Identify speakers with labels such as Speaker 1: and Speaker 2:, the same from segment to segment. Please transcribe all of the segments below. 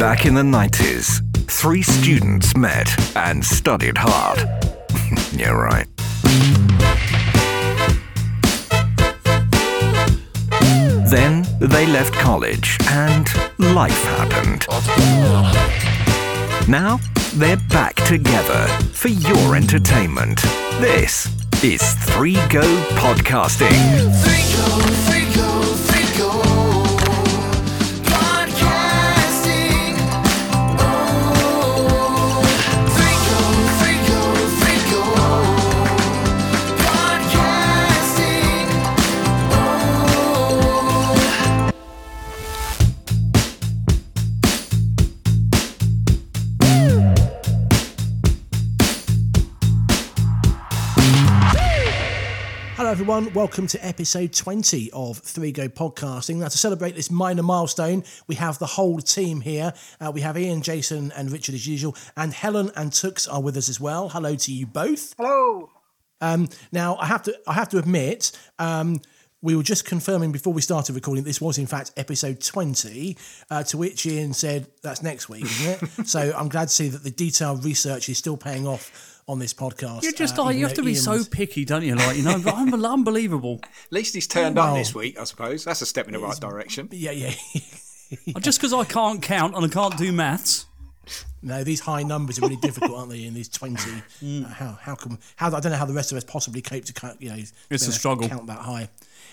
Speaker 1: Back in the 90s, three students met and studied hard. yeah, right. Then they left college and life happened. Now they're back together for your entertainment. This is 3 Go Podcasting.
Speaker 2: Hello, everyone. Welcome to episode 20 of Three Go Podcasting. Now, to celebrate this minor milestone, we have the whole team here. Uh, we have Ian, Jason, and Richard as usual, and Helen and Tux are with us as well. Hello to you both.
Speaker 3: Hello.
Speaker 2: Um, now, I have to, I have to admit, um, we were just confirming before we started recording this was in fact episode 20 uh, to which ian said that's next week isn't it so i'm glad to see that the detailed research is still paying off on this podcast
Speaker 4: You're just
Speaker 2: uh,
Speaker 4: like, you have to be
Speaker 2: Ian
Speaker 4: so picky, don't you? Like you know, but I'm unbelievable.
Speaker 5: At least he's turned
Speaker 2: Well-
Speaker 5: up this week, I suppose. That's a step in the right direction.
Speaker 2: yeah yeah
Speaker 4: Just because I can't count and I can't do maths.
Speaker 2: No, these high numbers are really difficult, aren't they? In these twenty,
Speaker 4: Mm.
Speaker 2: uh, how how come? How I don't know how the rest of us possibly cope to count. You know,
Speaker 4: It's a
Speaker 2: to
Speaker 4: struggle.
Speaker 2: Count that high.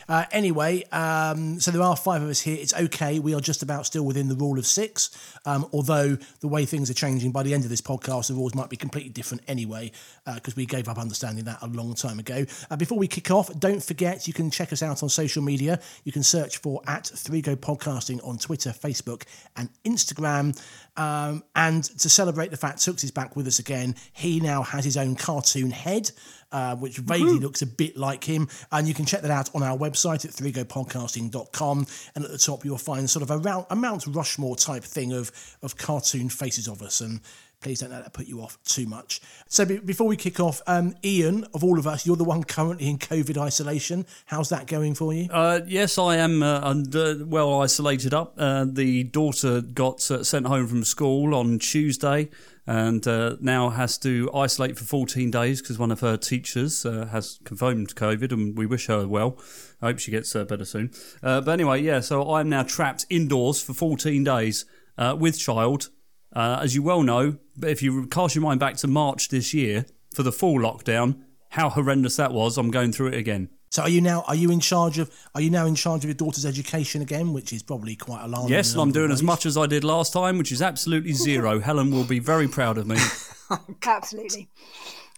Speaker 2: Uh, anyway, um, so there are five of us here. It's okay. We are just about still within the rule of six. Um, although the way things are changing, by the end of this podcast, the rules might be completely different anyway, because we gave up understanding that a long time ago. Uh, before we kick off, don't forget you can check us out on social media. You can search for at Three Go Podcasting on Twitter, Facebook, and Instagram. Um, and to celebrate the fact Tux is back with us again, he now has his own cartoon head, uh, which vaguely looks a bit like him. And you can check that out on our website at 3gopodcasting.com. And at the top, you'll find sort of a Mount Rushmore type thing of, of cartoon faces of us. And please don't let that put you off too much. So be- before we kick off, um, Ian, of all of us, you're the one currently in COVID isolation. How's that going for you?
Speaker 4: Uh, yes, I am uh, under, well isolated up. Uh, the daughter got uh, sent home from school on Tuesday and uh, now has to isolate for 14 days because one of her teachers uh, has confirmed COVID and we wish her well. I hope she gets uh, better soon. Uh, but anyway, yeah, so I'm now trapped indoors for 14 days uh, with child. Uh, as you well know, but if you cast your mind back to March this year for the full lockdown, how horrendous that was, I'm going through it again.
Speaker 2: So are you now are you in charge of are you now in charge of your daughter's education again, which is probably quite alarming.
Speaker 4: Yes, and I'm
Speaker 2: number of
Speaker 4: doing as much as I did last time, which is absolutely zero. Helen will be very proud of me.
Speaker 3: Absolutely.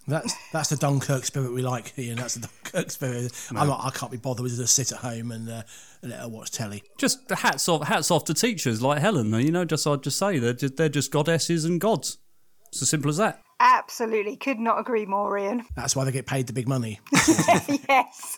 Speaker 2: That's that's the Dunkirk spirit we like, here. That's the Dunkirk spirit. I'm not, I can't be bothered with just sit at home and uh, let her watch telly.
Speaker 4: Just the hats off, hats off to teachers like Helen. You know, just I'd just say they're just, they're just goddesses and gods. It's as simple as that.
Speaker 3: Absolutely. Could not agree more, Ian.
Speaker 2: That's why they get paid the big money.
Speaker 3: yes.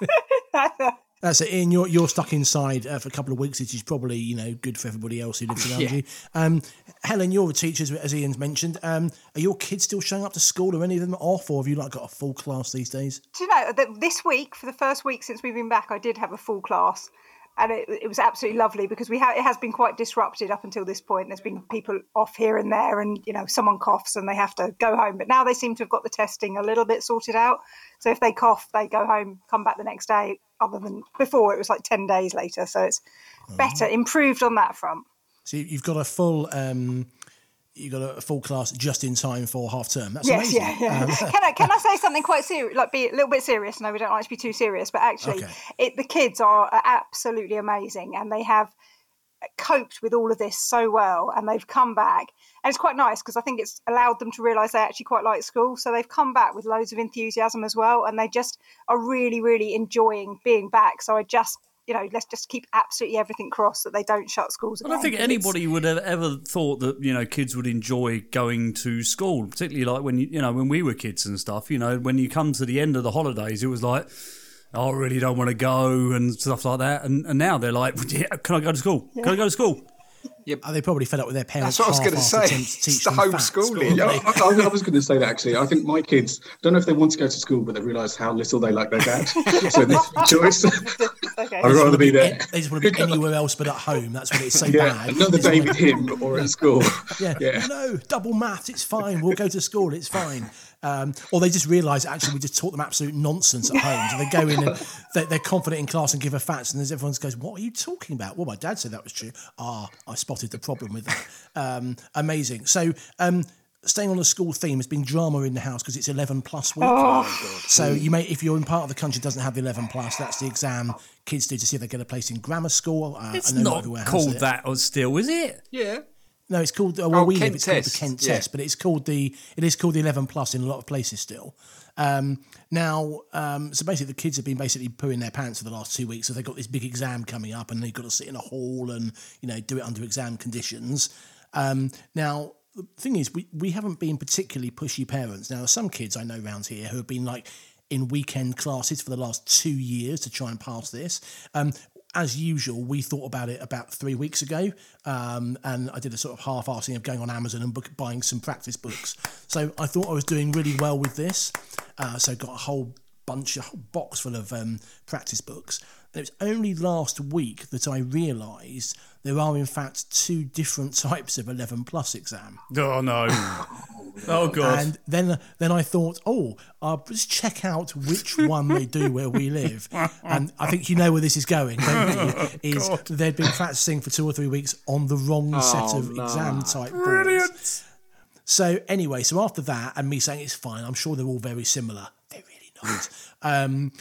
Speaker 2: That's it, Ian. You're you're stuck inside uh, for a couple of weeks, which is probably you know good for everybody else who lives around
Speaker 5: Yeah.
Speaker 2: you. Um, Helen, you're a teacher, as- as Ian's mentioned. Um, are your kids still showing up to school? Are any of them off, or have you like got a full class these days?
Speaker 3: Do you know that this week, for the first week since we've been back, I did have a full class. And it, it was absolutely lovely because we ha- it has been quite disrupted up until this point. There's been people off here and there, and you know someone coughs and they have to go home. But now they seem to have got the testing a little bit sorted out. So if they cough, they go home, come back the next day. Other than before, it was like ten days later. So it's better, improved on that front.
Speaker 2: So you- you've got a full um, you've got a full class just in time for half term. That's
Speaker 3: Yes,
Speaker 2: amazing.
Speaker 3: yeah, yeah. can I can I say something quite serious? Like, be a little bit serious. No, we don't like to be too serious, but actually,
Speaker 2: Okay.
Speaker 3: it, the kids are absolutely amazing, and they have coped with all of this so well, and they've come back, and it's quite nice because I think it's allowed them to realise they actually quite like school. So they've come back with loads of enthusiasm as well, and they just are really, really enjoying being back. So I just. You know, let's just keep absolutely everything crossed that they don't shut schools.
Speaker 4: I don't
Speaker 3: think
Speaker 4: think
Speaker 3: 'cause it's-
Speaker 4: anybody would have ever thought that you know kids would enjoy going to school, particularly like when you you know when we were kids and stuff. You know, when you come to the end of the holidays, it was like. "Oh, I really don't want to go and stuff like that, and, and now they're like, yeah, "Can I go to school? Can I go to school?"
Speaker 2: Are oh, they probably fed up with their parents?
Speaker 5: That's what I was going to say.
Speaker 2: attempts to teach
Speaker 5: It's the homeschooling.
Speaker 6: Yeah, I, I- I was going to say that actually. I think my kids don't know if they want to go to school, but they realise how little they like their dad. so this choice.
Speaker 3: Okay.
Speaker 6: I'd rather be there.
Speaker 2: They just want to be anywhere else but at home. That's when it's so
Speaker 6: Yeah,
Speaker 2: bad.
Speaker 6: another day with him or at school.
Speaker 2: Yeah.
Speaker 6: Yeah.
Speaker 2: No, double maths, it's fine. We'll go to school, it's fine. Um, or they just realise actually we just taught them absolute nonsense at home. So they go in and they, they're confident in class and give a facts, and then everyone goes, "What are you talking about?" Well, my dad said that was true. Ah, I spotted the problem with that. Um, amazing. So. Um, Staying on the school theme, there's been drama in the house because it's 11 plus week. So you may, if you're in part of the country that doesn't have the 11 plus, that's the exam kids do to see if they get a place in grammar school. Uh,
Speaker 4: It's not called
Speaker 2: it.
Speaker 4: that or still, is it?
Speaker 5: Yeah.
Speaker 2: No, it's called. Uh, well,
Speaker 5: Oh,
Speaker 2: we live.
Speaker 5: Kent
Speaker 2: It's called the Kent
Speaker 5: yeah.
Speaker 2: Test, but it's called the. It is called the Eleven Plus in a lot of places still. Um, now, um, so basically, the kids have been basically pooing their pants for the last two weeks. So they've got this big exam coming up, and they've got to sit in a hall and you know do it under exam conditions. Um, now, the thing is, we we haven't been particularly pushy parents. Now, some kids I know around here who have been like in weekend classes for the last two years to try and pass this. Um, as usual, we thought about it about three weeks ago, um, and I did a sort of half-assing of going on Amazon and book, buying some practice books. So I thought I was doing really well with this. Uh, so got a whole bunch, a whole box full of um, practice books. And it was only last week that I realised there are in fact two different types of 11 plus exam.
Speaker 4: Oh no! oh god!
Speaker 2: And then then I thought, oh, I'll just check out which one they do where we live. And I think you know where this is going, don't you? Is they'd been practicing for two or three weeks on the wrong set of exam type boards. So anyway, so after that, and me saying it's fine, I'm sure they're all very similar. They're really not. um,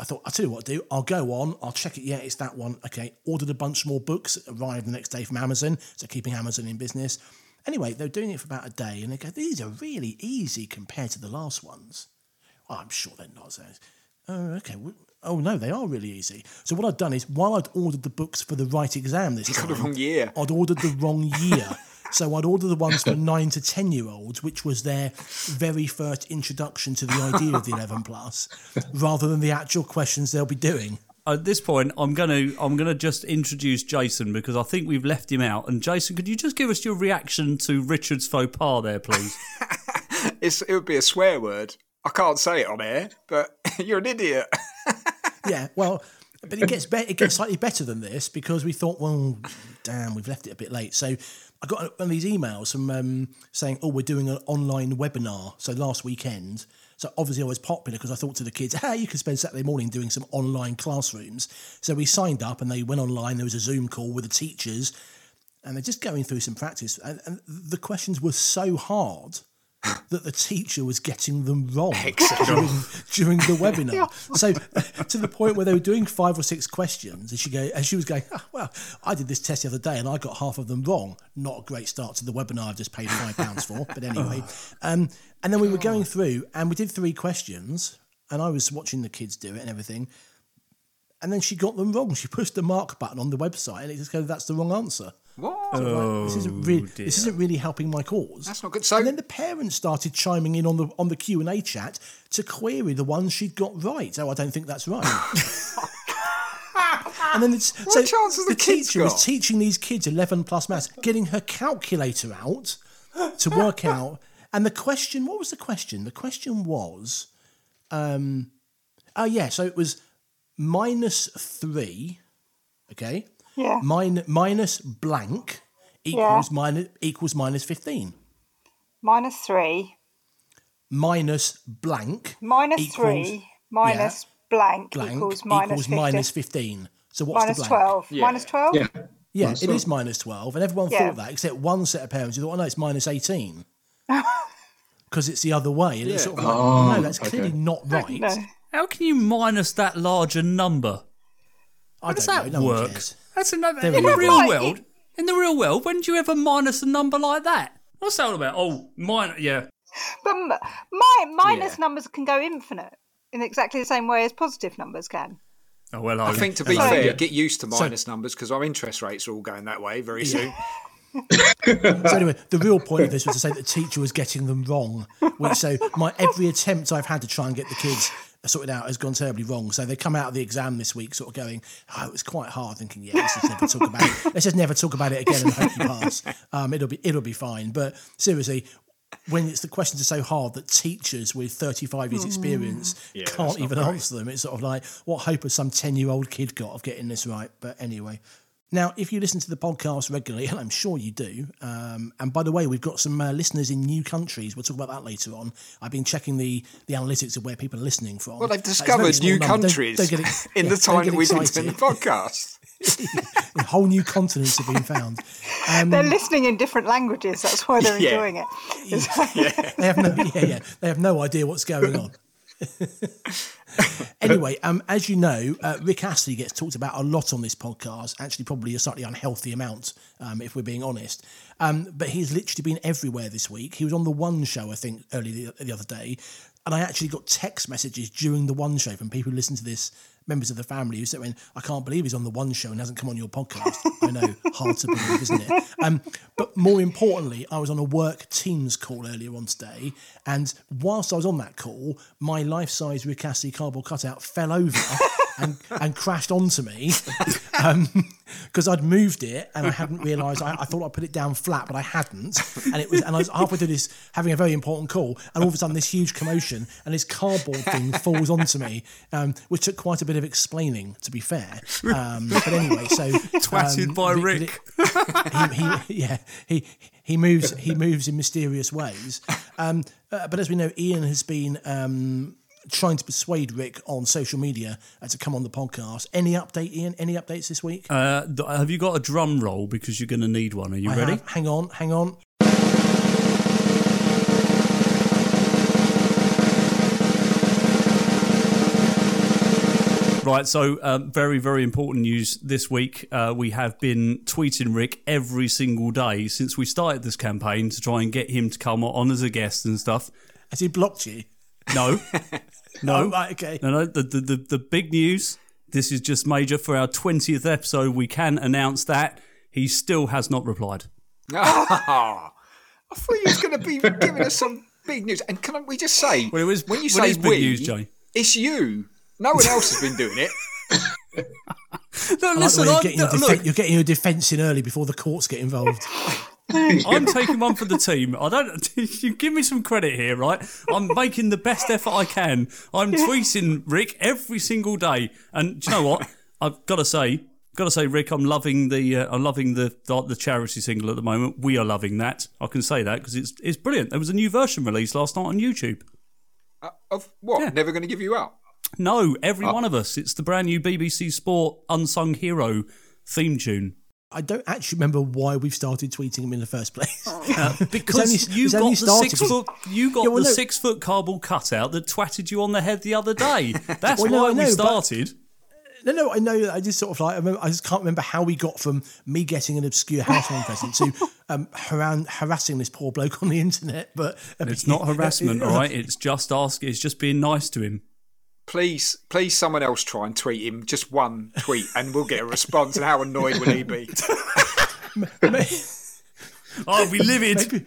Speaker 2: I thought, I'll tell you what I'll do. I'll go on, I'll check it. Yeah, it's that one. Okay, ordered a bunch more books, arrived the next day from Amazon. So keeping Amazon in business. Anyway, they're doing it for about a day and they go, these are really easy compared to the last ones. Oh, I'm sure they're not. So, oh, okay. Oh, no, they are really easy. So, what I'd done is, while I'd ordered the books for the right exam this time,
Speaker 5: the wrong year.
Speaker 2: I'd ordered the wrong year. so, I'd order the ones for nine to 10 year olds, which was their very first introduction to the idea of the 11 plus, rather than the actual questions they'll be doing.
Speaker 4: At this point, I'm gonna I'm gonna just introduce Jason because I think we've left him out. And Jason, could you just give us your reaction to Richard's faux pas there, please?
Speaker 5: It's, it would be a swear word. I can't say it on air, but you're an idiot.
Speaker 2: Yeah, well, but it gets be- it gets slightly better than this because we thought, well, damn, we've left it a bit late. So I got one of these emails from um, saying, oh, we're doing an online webinar. So last weekend. So obviously I was popular because I thought to the kids, hey, you can spend Saturday morning doing some online classrooms. So we signed up and they went online. There was a Zoom call with the teachers and they're just going through some practice. And, and the questions were so hard that the teacher was getting them wrong during, during the webinar. So to the point where they were doing five or six questions, and she go, and she was going, "Ah, "Well, I did this test the other day, and I got half of them wrong. Not a great start to the webinar. I've just paid five pounds for, but anyway." Um, and then we were going through, and we did three questions, and I was watching the kids do it and everything. And then she got them wrong. She pushed the mark button on the website, and it just goes, "That's the wrong answer."
Speaker 5: What?
Speaker 2: Like, this isn't really this isn't really helping my cause.
Speaker 5: That's not good. So-
Speaker 2: and then the parents started chiming in on the on the Q and A chat to query the ones she'd got right. Oh, I don't think that's right. and then it's, so
Speaker 5: chance has
Speaker 2: the
Speaker 5: the kids
Speaker 2: teacher
Speaker 5: got?
Speaker 2: was teaching these kids eleven plus maths, getting her calculator out to work out. And the question, what was the question? The question was, um, oh yeah, so it was minus three, okay,
Speaker 3: Yeah.
Speaker 2: Min- minus blank equals minus equals minus fifteen.
Speaker 3: Minus three.
Speaker 2: Minus blank
Speaker 3: Minus
Speaker 2: equals
Speaker 3: three. Minus blank,
Speaker 2: blank
Speaker 3: equals minus
Speaker 2: equals
Speaker 3: 50.
Speaker 2: minus fifteen. So what's
Speaker 3: Minus
Speaker 2: the blank?
Speaker 3: 12.
Speaker 5: Yeah.
Speaker 3: Minus 12?
Speaker 6: Yeah.
Speaker 2: Yeah,
Speaker 6: Minus
Speaker 2: it
Speaker 6: 12.
Speaker 2: is minus twelve, and everyone
Speaker 3: Yeah.
Speaker 2: thought that except one set of parents who thought, "Oh no, it's minus 18. Because it's the other way, and it's sort of like,
Speaker 6: Oh,
Speaker 2: no, that's clearly not right.
Speaker 3: No.
Speaker 4: How can you minus that larger number?
Speaker 2: I
Speaker 4: How does
Speaker 2: don't
Speaker 4: that
Speaker 2: know. No
Speaker 4: work?
Speaker 2: cares.
Speaker 4: That's another
Speaker 2: There
Speaker 4: in the real
Speaker 3: Right,
Speaker 4: world.
Speaker 3: it-
Speaker 4: In the real world, when do you ever minus a number like that? What's that all about? Oh, mine. Yeah.
Speaker 3: But my, minus
Speaker 5: Yeah.
Speaker 3: numbers can go infinite in exactly the same way as positive numbers can.
Speaker 4: Oh well,
Speaker 5: I think to be
Speaker 2: So-
Speaker 5: fair, get used to minus numbers because our interest rates are all going that way very soon.
Speaker 2: So anyway, the real point of this was to say that the teacher was getting them wrong. Which so my every attempt I've had to try and get the kids sorted out has gone terribly wrong. So they come out of the exam this week, sort of going, "Oh, it was quite hard." Thinking, "Yeah, let's just never talk about it. Let's just never talk about it again and hope you pass. Um, it'll be it'll be fine." But seriously. When it's the questions are so hard that teachers with 35 years experience
Speaker 5: that's
Speaker 2: can't
Speaker 5: not
Speaker 2: even answer them, it's sort of like, what hope has some 10 year old kid got of getting this right? But anyway, now, if you listen to the podcast regularly, and I'm sure you do, um, and by the way, we've got some uh, listeners in new countries. We'll talk about that later on. I've been checking the, the analytics of where people are listening from.
Speaker 5: Well, they've
Speaker 2: it's a very
Speaker 5: discovered
Speaker 2: small
Speaker 5: new
Speaker 2: number. Don't-
Speaker 5: countries
Speaker 2: don't get
Speaker 5: in
Speaker 2: yeah,
Speaker 5: the time that we've been doing the podcast.
Speaker 2: Whole new continents have been found. Um,
Speaker 3: They're listening in different languages. That's why they're
Speaker 5: Yeah.
Speaker 3: enjoying it. It's-
Speaker 2: they have no, yeah, yeah, they have no idea what's going on. anyway, um, as you know, uh, Rick Astley gets talked about a lot on this podcast. Actually, probably a slightly unhealthy amount, um, if we're being honest. Um, but he's literally been everywhere this week. He was on the One Show, I think, earlier the, the other day, and I actually got text messages during the One Show from people who listen to this. Members of the family who said, "I can't believe he's on the One Show and hasn't come on your podcast." I know, hard to believe, isn't it? Um, but more importantly, I was on a work Teams call earlier on today, and whilst I was on that call, my life-size Rick Astley cardboard cutout fell over and, and crashed onto me because I'd moved it and I hadn't realised. I, I thought I'd put it down flat, but I hadn't, and it was. And I was halfway through this having a very important call, and all of a sudden this huge commotion, and this cardboard thing falls onto me, um, which took quite a bit of explaining, to be fair. Um, but anyway, so
Speaker 4: Twatted
Speaker 2: um,
Speaker 4: by
Speaker 2: the-
Speaker 4: Rick.
Speaker 2: the- he, he, yeah, he he moves he moves in mysterious ways. Um, uh, but as we know, Ian has been um, trying to persuade Rick on social media uh, to come on the podcast. Any update, Ian? Any updates this week?
Speaker 4: Uh, have you got a drum roll because you're going to need one? Are you
Speaker 2: I
Speaker 4: ready?
Speaker 2: have. Hang on, hang on.
Speaker 4: Right, so um, very, very important news this week. Uh, we have been tweeting Rick every single day since we started this campaign to try and get him to come on as a guest and stuff.
Speaker 2: Has he blocked you?
Speaker 4: No, no,
Speaker 2: Oh, right, okay.
Speaker 4: no, no. The, the, the, the big news. This is just major for our twentieth episode. We can announce that he still has not replied.
Speaker 5: Ah, I thought he was going to be giving us some big news. And can we just say,
Speaker 4: Well, it was-
Speaker 5: when you
Speaker 4: well,
Speaker 5: say
Speaker 4: it is big
Speaker 5: we,
Speaker 4: news, Jay.
Speaker 5: it's you. No one else has been doing it.
Speaker 4: No,
Speaker 2: I like
Speaker 4: listen,
Speaker 2: you're,
Speaker 4: I'm,
Speaker 2: getting your
Speaker 4: look,
Speaker 2: defen- you're getting your defence in early before the courts get involved.
Speaker 4: I'm taking one for the team. I don't. You give me some credit here, right? I'm making the best effort I can. I'm tweeting Rick every single day, and do you know what? I've got to say, got to say, Rick, I'm loving the. Uh, I'm loving the, the the charity single at the moment. We are loving that. I can say that because it's it's brilliant. There was a new version released last night on YouTube.
Speaker 5: Uh, of what?
Speaker 4: Yeah.
Speaker 5: Never going to give you up.
Speaker 4: No, every one of us. It's the brand new BBC Sport Unsung Hero theme tune.
Speaker 2: I don't actually remember why we've started tweeting him in the first place.
Speaker 4: Because
Speaker 2: only-
Speaker 4: you got
Speaker 2: only
Speaker 4: the six foot, you got
Speaker 2: Yeah, well,
Speaker 4: the
Speaker 2: no.
Speaker 4: six foot cardboard cutout that twatted you on the head the other day. That's
Speaker 2: Well,
Speaker 4: why
Speaker 2: I
Speaker 4: we
Speaker 2: know, but-
Speaker 4: started.
Speaker 2: No, no, I know. that I just sort of like I, remember, I just can't remember how we got from me getting an obscure housewarming present to um, haran- harassing this poor bloke on the internet. But uh,
Speaker 4: It's not harassment, all right. It's just ask. It's just being nice to him.
Speaker 5: Please, please, someone else try and tweet him just one tweet, and we'll get a response. And how annoyed will he be?
Speaker 4: Oh, we livid.
Speaker 2: Maybe,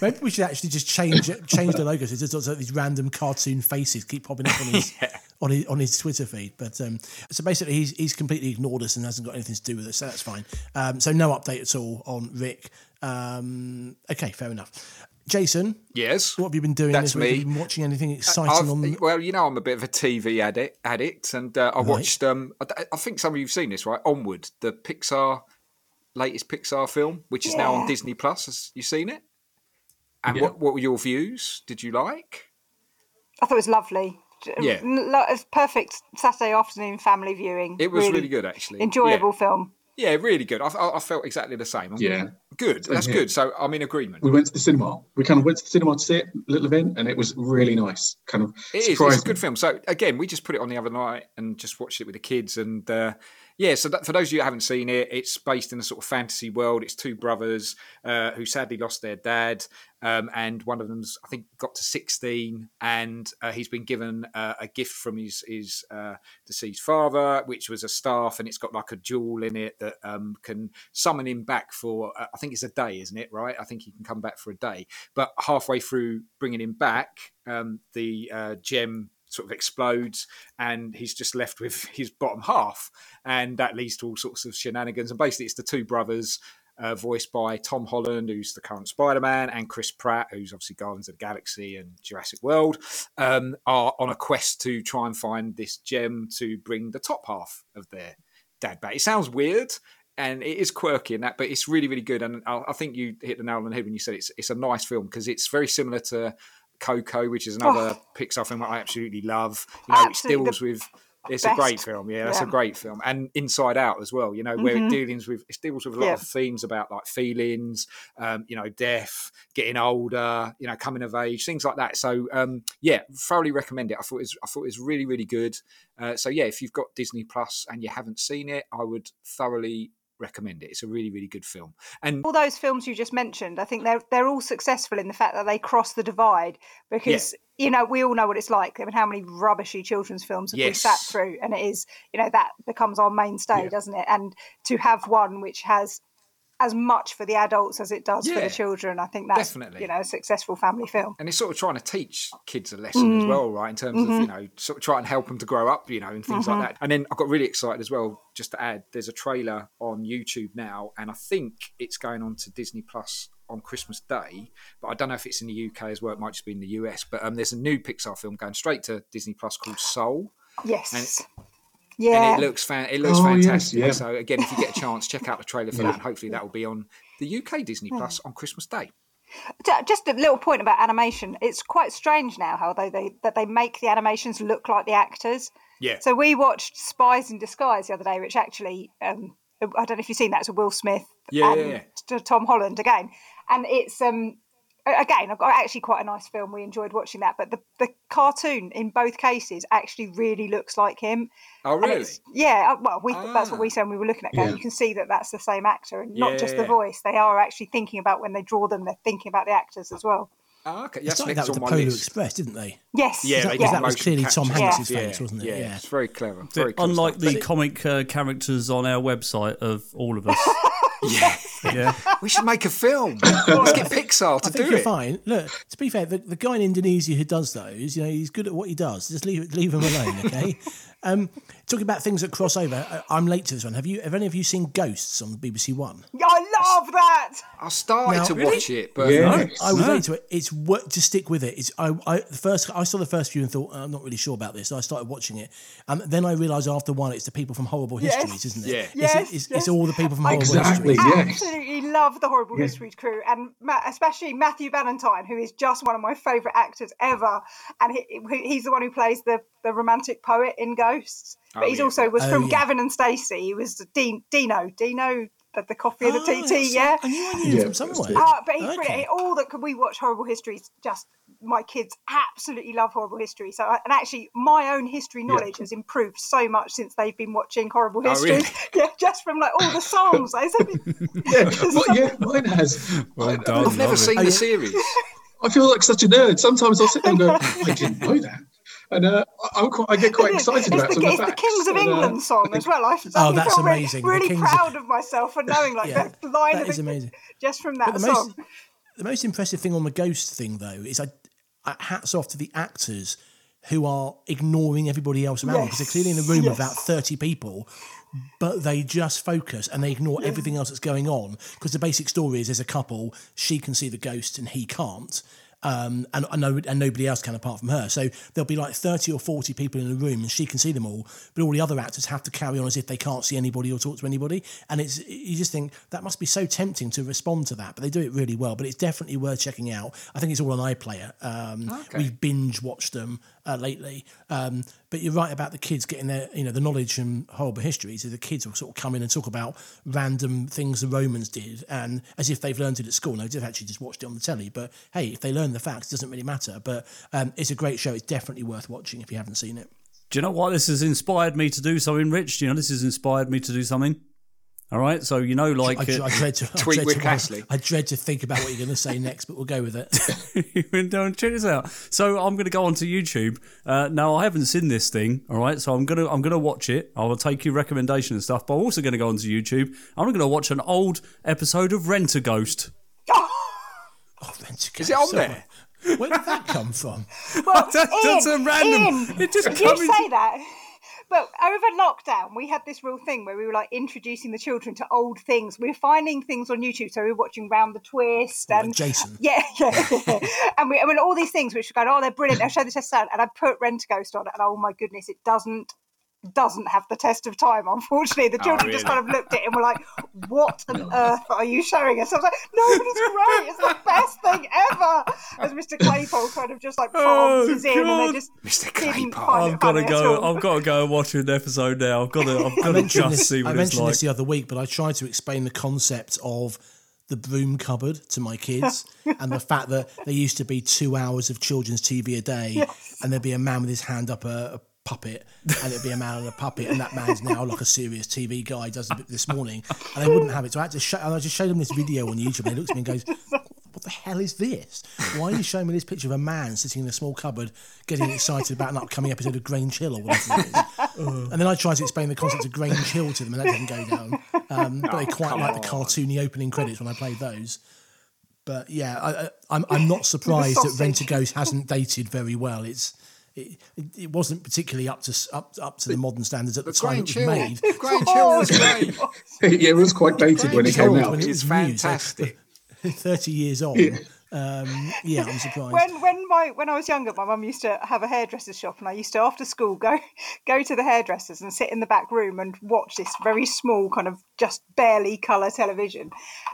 Speaker 2: maybe we should actually just change change the logo. So it's just sort of these random cartoon faces keep popping up on his on his on his Twitter feed. But um, so basically, he's he's completely ignored us and hasn't got anything to do with us. So that's fine. Um, so no update at all on Rick. Um, okay, fair enough. Jason,
Speaker 5: Yes.
Speaker 2: what have you been doing
Speaker 5: That's
Speaker 2: this week?
Speaker 5: me.
Speaker 2: Have you been watching anything exciting
Speaker 5: I've-
Speaker 2: on? The...
Speaker 5: Well, you know, I'm a bit of a TV addict, addict and uh, I watched. Um, I, I think some of you've seen this, right? Onward, the Pixar latest Pixar film, which is now on Disney Plus. Has you seen it? And what what were your views? Did you like?
Speaker 3: I thought it was lovely.
Speaker 5: Yeah.
Speaker 3: N- lo- It's perfect Saturday afternoon family viewing.
Speaker 5: It was really, good, actually.
Speaker 3: Enjoyable
Speaker 5: Yeah.
Speaker 3: film.
Speaker 5: Yeah, really good. I, I, I felt exactly the same. I'm-
Speaker 6: Yeah.
Speaker 5: good. That's good. So I'm in agreement.
Speaker 6: We went to the cinema. We kind of went to the cinema to see it, little event, and it was really nice. Kind of
Speaker 5: It is. It's a good film. So again, we just put it on the other night and just watched it with the kids. And uh, yeah, so that, for those of you who haven't seen it, it's based in a sort of fantasy world. It's two brothers uh, who sadly lost their dad, um, and one of them's I think got to sixteen, and uh, he's been given uh, a gift from his his uh, deceased father, which was a staff, and it's got like a jewel in it that um, can summon him back for uh, I think it's a day, isn't it? Right? I think he can come back for a day. But halfway through bringing him back, um, the uh, gem sort of explodes, and he's just left with his bottom half, and that leads to all sorts of shenanigans. And basically, it's the two brothers. Uh, voiced by Tom Holland, who's the current Spider Man, and Chris Pratt, who's obviously Guardians of the Galaxy and Jurassic World, um, are on a quest to try and find this gem to bring the top half of their dad back. It sounds weird, and it is quirky in that, but it's really, really good. And I, I think you hit the nail on the head when you said it's it's a nice film because it's very similar to Coco, which is another
Speaker 3: Oh.
Speaker 5: Pixar film that I absolutely love. You know,
Speaker 3: Absolutely
Speaker 5: it deals with. It's a great film, yeah. It's a great film, and Inside Out as well. You know, where it deals with it deals with a lot
Speaker 3: Yeah.
Speaker 5: of themes about like feelings, um, you know, death, getting older, you know, coming of age, things like that. So, um, yeah, thoroughly recommend it. I thought it was, I thought it was really, really good. Uh, so, yeah, if you've got Disney Plus and you haven't seen it, I would thoroughly recommend it. It's a really, really good film. And
Speaker 3: all those films you just mentioned, I think they're they're all successful in the fact that they cross the divide because you know we all know what it's like. I mean, how many rubbishy children's films have we sat through? And it is you know that becomes our mainstay,
Speaker 5: Yeah.
Speaker 3: doesn't it? And to have one which has as much for the adults as it does for the children, I think that's
Speaker 5: Definitely.
Speaker 3: you know a successful family film.
Speaker 5: and it's sort of trying to teach kids a lesson as
Speaker 3: Mm.
Speaker 5: well, right? In terms
Speaker 3: Mm-hmm.
Speaker 5: of you know, sort of try and help them to grow up, you know, and things like that. And then I got really excited as well. Just to add, there's a trailer on YouTube now, and I think it's going on to Disney Plus on Christmas Day. But I don't know if it's in the UK as well. It might just be in the US. But um, there's a new Pixar film going straight to Disney Plus called Soul,
Speaker 3: Yes,
Speaker 5: and
Speaker 3: yeah.
Speaker 5: it looks fan- it looks
Speaker 6: Oh, yes,
Speaker 5: fantastic.
Speaker 6: yeah.
Speaker 5: So again, if you get a chance, check out the trailer for that, and hopefully that will be on the UK Disney Plus on Christmas Day.
Speaker 3: Just a little point about animation. It's quite strange now how they, they that they make the animations look like the actors.
Speaker 5: Yeah.
Speaker 3: So we watched Spies in Disguise the other day, which actually um, I don't know if you've seen that. It's a Will Smith
Speaker 5: Yeah,
Speaker 3: and
Speaker 5: yeah, yeah.
Speaker 3: Tom Holland again, and it's um a- again I've got actually quite a nice film. We enjoyed watching that, but the the cartoon in both cases actually really looks like him.
Speaker 5: Oh, really?
Speaker 3: yeah, uh, well, we that's what
Speaker 5: Ah.
Speaker 3: we said when we were looking at it. going,
Speaker 6: Yeah.
Speaker 3: You can see that that's the same actor, and not just the voice. They are actually thinking about when they draw them. They're thinking about the actors as well.
Speaker 5: Oh, okay.
Speaker 2: They
Speaker 5: That's
Speaker 2: started that with the
Speaker 5: my
Speaker 2: Polar
Speaker 5: list.
Speaker 2: Express, didn't they?
Speaker 3: Yes,
Speaker 5: Yeah, they
Speaker 2: Because that was clearly
Speaker 5: capture.
Speaker 2: Tom
Speaker 3: Yeah.
Speaker 2: Hanks's
Speaker 5: yeah,
Speaker 2: face, wasn't it?
Speaker 5: Yeah,
Speaker 2: Yeah.
Speaker 5: it's very clever. Very cool
Speaker 4: Unlike
Speaker 5: stuff.
Speaker 4: the comic uh, characters on our website of all of us.
Speaker 5: yeah,
Speaker 4: yeah.
Speaker 5: we should make a film. Let's get Pixar to
Speaker 2: I think
Speaker 5: do
Speaker 2: you're
Speaker 5: it.
Speaker 2: fine. Look, to be fair, the, the guy in Indonesia who does those, you know, he's good at what he does. Just leave leave him alone, okay? um, talking about things that cross over, I, I'm late to this one. Have you? Have any of you seen Ghosts on BBC One?
Speaker 3: Yeah, I love that.
Speaker 5: I started
Speaker 2: Now-
Speaker 5: to
Speaker 2: Really?
Speaker 5: watch it, but
Speaker 6: Yeah.
Speaker 2: I was
Speaker 4: No.
Speaker 2: late to it. It's work to stick with it. It's I, I the first I saw the first few and thought I'm not really sure about this. So I started watching it, and then I realised after one, it's the people from Horrible
Speaker 3: Yes.
Speaker 2: Histories, isn't it?
Speaker 5: Yeah.
Speaker 2: It's,
Speaker 3: Yes,
Speaker 2: it's, it's
Speaker 3: yes.
Speaker 2: all the people from Horrible
Speaker 6: Exactly.
Speaker 2: Histories.
Speaker 6: Yes.
Speaker 3: Absolutely love the Horrible
Speaker 6: Yeah.
Speaker 3: Histories crew, and Ma- especially Matthew Valentine, who is just one of my favourite actors ever. And he, he- he's the one who plays the, the romantic poet in Ghosts. But
Speaker 5: Oh,
Speaker 3: he's
Speaker 5: yeah.
Speaker 3: also was
Speaker 2: Oh,
Speaker 3: from
Speaker 2: yeah.
Speaker 3: Gavin and Stacey. He was Dean, Dino, Dino, the, the coffee and the
Speaker 2: Oh,
Speaker 3: TT.
Speaker 2: that's-
Speaker 3: Yeah.
Speaker 2: I knew I knew him
Speaker 6: Yeah,
Speaker 2: from somewhere.
Speaker 3: Uh, but he's
Speaker 2: Okay.
Speaker 3: brilliant. All that can we watch Horrible Histories. Just my kids absolutely love Horrible History. So, I, and actually, my own history knowledge has improved so much since they've been watching Horrible
Speaker 5: Oh,
Speaker 3: Histories.
Speaker 5: really?
Speaker 3: Yeah, just from like all the songs. Like, something-
Speaker 6: Yeah, well, yeah, mine has.
Speaker 4: Well
Speaker 6: I,
Speaker 4: done.
Speaker 5: I've never
Speaker 4: Love it.
Speaker 5: seen
Speaker 2: Oh,
Speaker 5: the series.
Speaker 6: I feel like such a nerd. Sometimes I'll sit there and go, "Oh, I didn't know that. And uh, I'm quite, I get quite excited
Speaker 3: it's
Speaker 6: about
Speaker 3: the,
Speaker 6: some
Speaker 3: it's
Speaker 6: the
Speaker 3: the
Speaker 6: facts.
Speaker 3: Kings of
Speaker 6: And, uh,
Speaker 3: England song as well. I, I
Speaker 2: Oh, that's
Speaker 3: feel really-
Speaker 2: amazing. The
Speaker 3: Really,
Speaker 2: Kings of-
Speaker 3: proud of myself for knowing like
Speaker 2: Yeah.
Speaker 3: that line
Speaker 2: That
Speaker 3: of
Speaker 2: is
Speaker 3: the,
Speaker 2: amazing.
Speaker 3: just from that
Speaker 2: the
Speaker 3: song.
Speaker 2: most, the most impressive thing on the ghost thing, though, is I, I hats off to the actors who are ignoring everybody else around because they're clearly in a room
Speaker 3: Yes,
Speaker 2: of about 30 people, but they just focus and they ignore everything else that's going on because the basic story is there's a couple, she can see the ghost and he can't. Um, and, and, no, and nobody else can apart from her. So there'll be like 30 or 40 people in a room and she can see them all, but all the other actors have to carry on as if they can't see anybody or talk to anybody. And it's you just think that must be so tempting to respond to that, but they do it really well. But it's definitely worth checking out. I think it's all on iPlayer. Um,
Speaker 5: Okay.
Speaker 2: We binge watched them uh, lately. Um, but you're right about the kids getting their, you know, the knowledge from horrible histories. The kids will sort of come in and talk about random things the Romans did, and as if they've learned it at school. No, they've actually just watched it on the telly. But hey, if they learn the facts, it doesn't really matter. But um, it's a great show. It's definitely worth watching if you haven't seen it.
Speaker 4: Do you know what? This has inspired me to do something, Rich. Do you know, this has inspired me to do something. All right. So, you know, like.
Speaker 2: I,
Speaker 4: uh,
Speaker 2: I dread to I
Speaker 5: Tweet
Speaker 2: dread
Speaker 5: with
Speaker 2: to,
Speaker 5: Castley.
Speaker 2: I dread to think about what you're going to say next, but we'll go with it.
Speaker 4: You've been doing check this out. So I'm going to go onto YouTube. Uh, now I haven't seen this thing, all right. So I'm gonna I'm gonna watch it. I will take your recommendation and stuff. But I'm also going to go onto YouTube. I'm going to watch an old episode of Rent a Ghost.
Speaker 2: Oh, Rent a Ghost.
Speaker 5: Is it on
Speaker 2: Ghost.
Speaker 5: there?
Speaker 2: Where did that come from?
Speaker 3: Well,
Speaker 4: That's- that's
Speaker 3: Ian,
Speaker 4: a random-
Speaker 3: Ian,
Speaker 4: it just
Speaker 3: you
Speaker 4: come into-
Speaker 3: say that. But over lockdown, we had this real thing where we were like introducing the children to old things. We were finding things on YouTube, so we were watching Round the Twist
Speaker 2: Like
Speaker 3: and
Speaker 2: Jason.
Speaker 3: yeah, yeah, and we I mean all these things which were going, oh, they're brilliant. They'll show this to son, and I put Rent a Ghost on it, and oh my goodness, it doesn't doesn't have the test of time. Unfortunately, the oh, children just
Speaker 5: really?
Speaker 3: kind of looked at it and were like, "What on earth are you showing us?" I was like, "No, but it's great. It's the best thing ever." As Mr. Claypole kind of just like
Speaker 4: Oh,
Speaker 3: prompts in, and
Speaker 4: God.
Speaker 3: they just
Speaker 5: Mr.
Speaker 3: didn't
Speaker 5: Claypole.
Speaker 3: find
Speaker 4: I've got to go. I've got to go and watch an episode now. I've got to. I've got to
Speaker 2: mentioned
Speaker 4: just
Speaker 2: this,
Speaker 4: see
Speaker 2: I
Speaker 4: what it's
Speaker 2: mentioned
Speaker 4: like.
Speaker 2: this the other week, but I tried to explain the concept of the broom cupboard to my kids and the fact that there used to be two hours of children's TV a day and there'd be a man with his hand up a, a puppet and it'd be a man on a puppet and that man's now like a serious TV guy does this morning and they wouldn't have it. So I had to show, and I just showed them this video on YouTube and they looked at me and goes, what the hell is this? Why are you showing me this picture of a man sitting in a small cupboard getting excited about an upcoming episode of Grange Hill or whatever it is? And then I tried to explain the concept of Grange Hill to them, and that didn't go down. Um, but they quite like the cartoony opening credits when I played those. But yeah, I, I, I'm I'm not surprised that. Rent a Ghost hasn't dated very well. It's it, it wasn't particularly up to up up to the modern standards at the, time it was
Speaker 5: Hill.
Speaker 2: made.
Speaker 5: Grange Hill was great.
Speaker 6: yeah, it was quite dated when it came out.
Speaker 2: when it
Speaker 5: It's
Speaker 2: was new, so
Speaker 5: fantastic.
Speaker 2: Thirty years on. Um, yeah, I'm surprised.
Speaker 3: when when my when I was younger, my mum used to have a hairdresser's shop, and I used to after school go go to the hairdressers and sit in the back room and watch this very small kind of just barely colour television,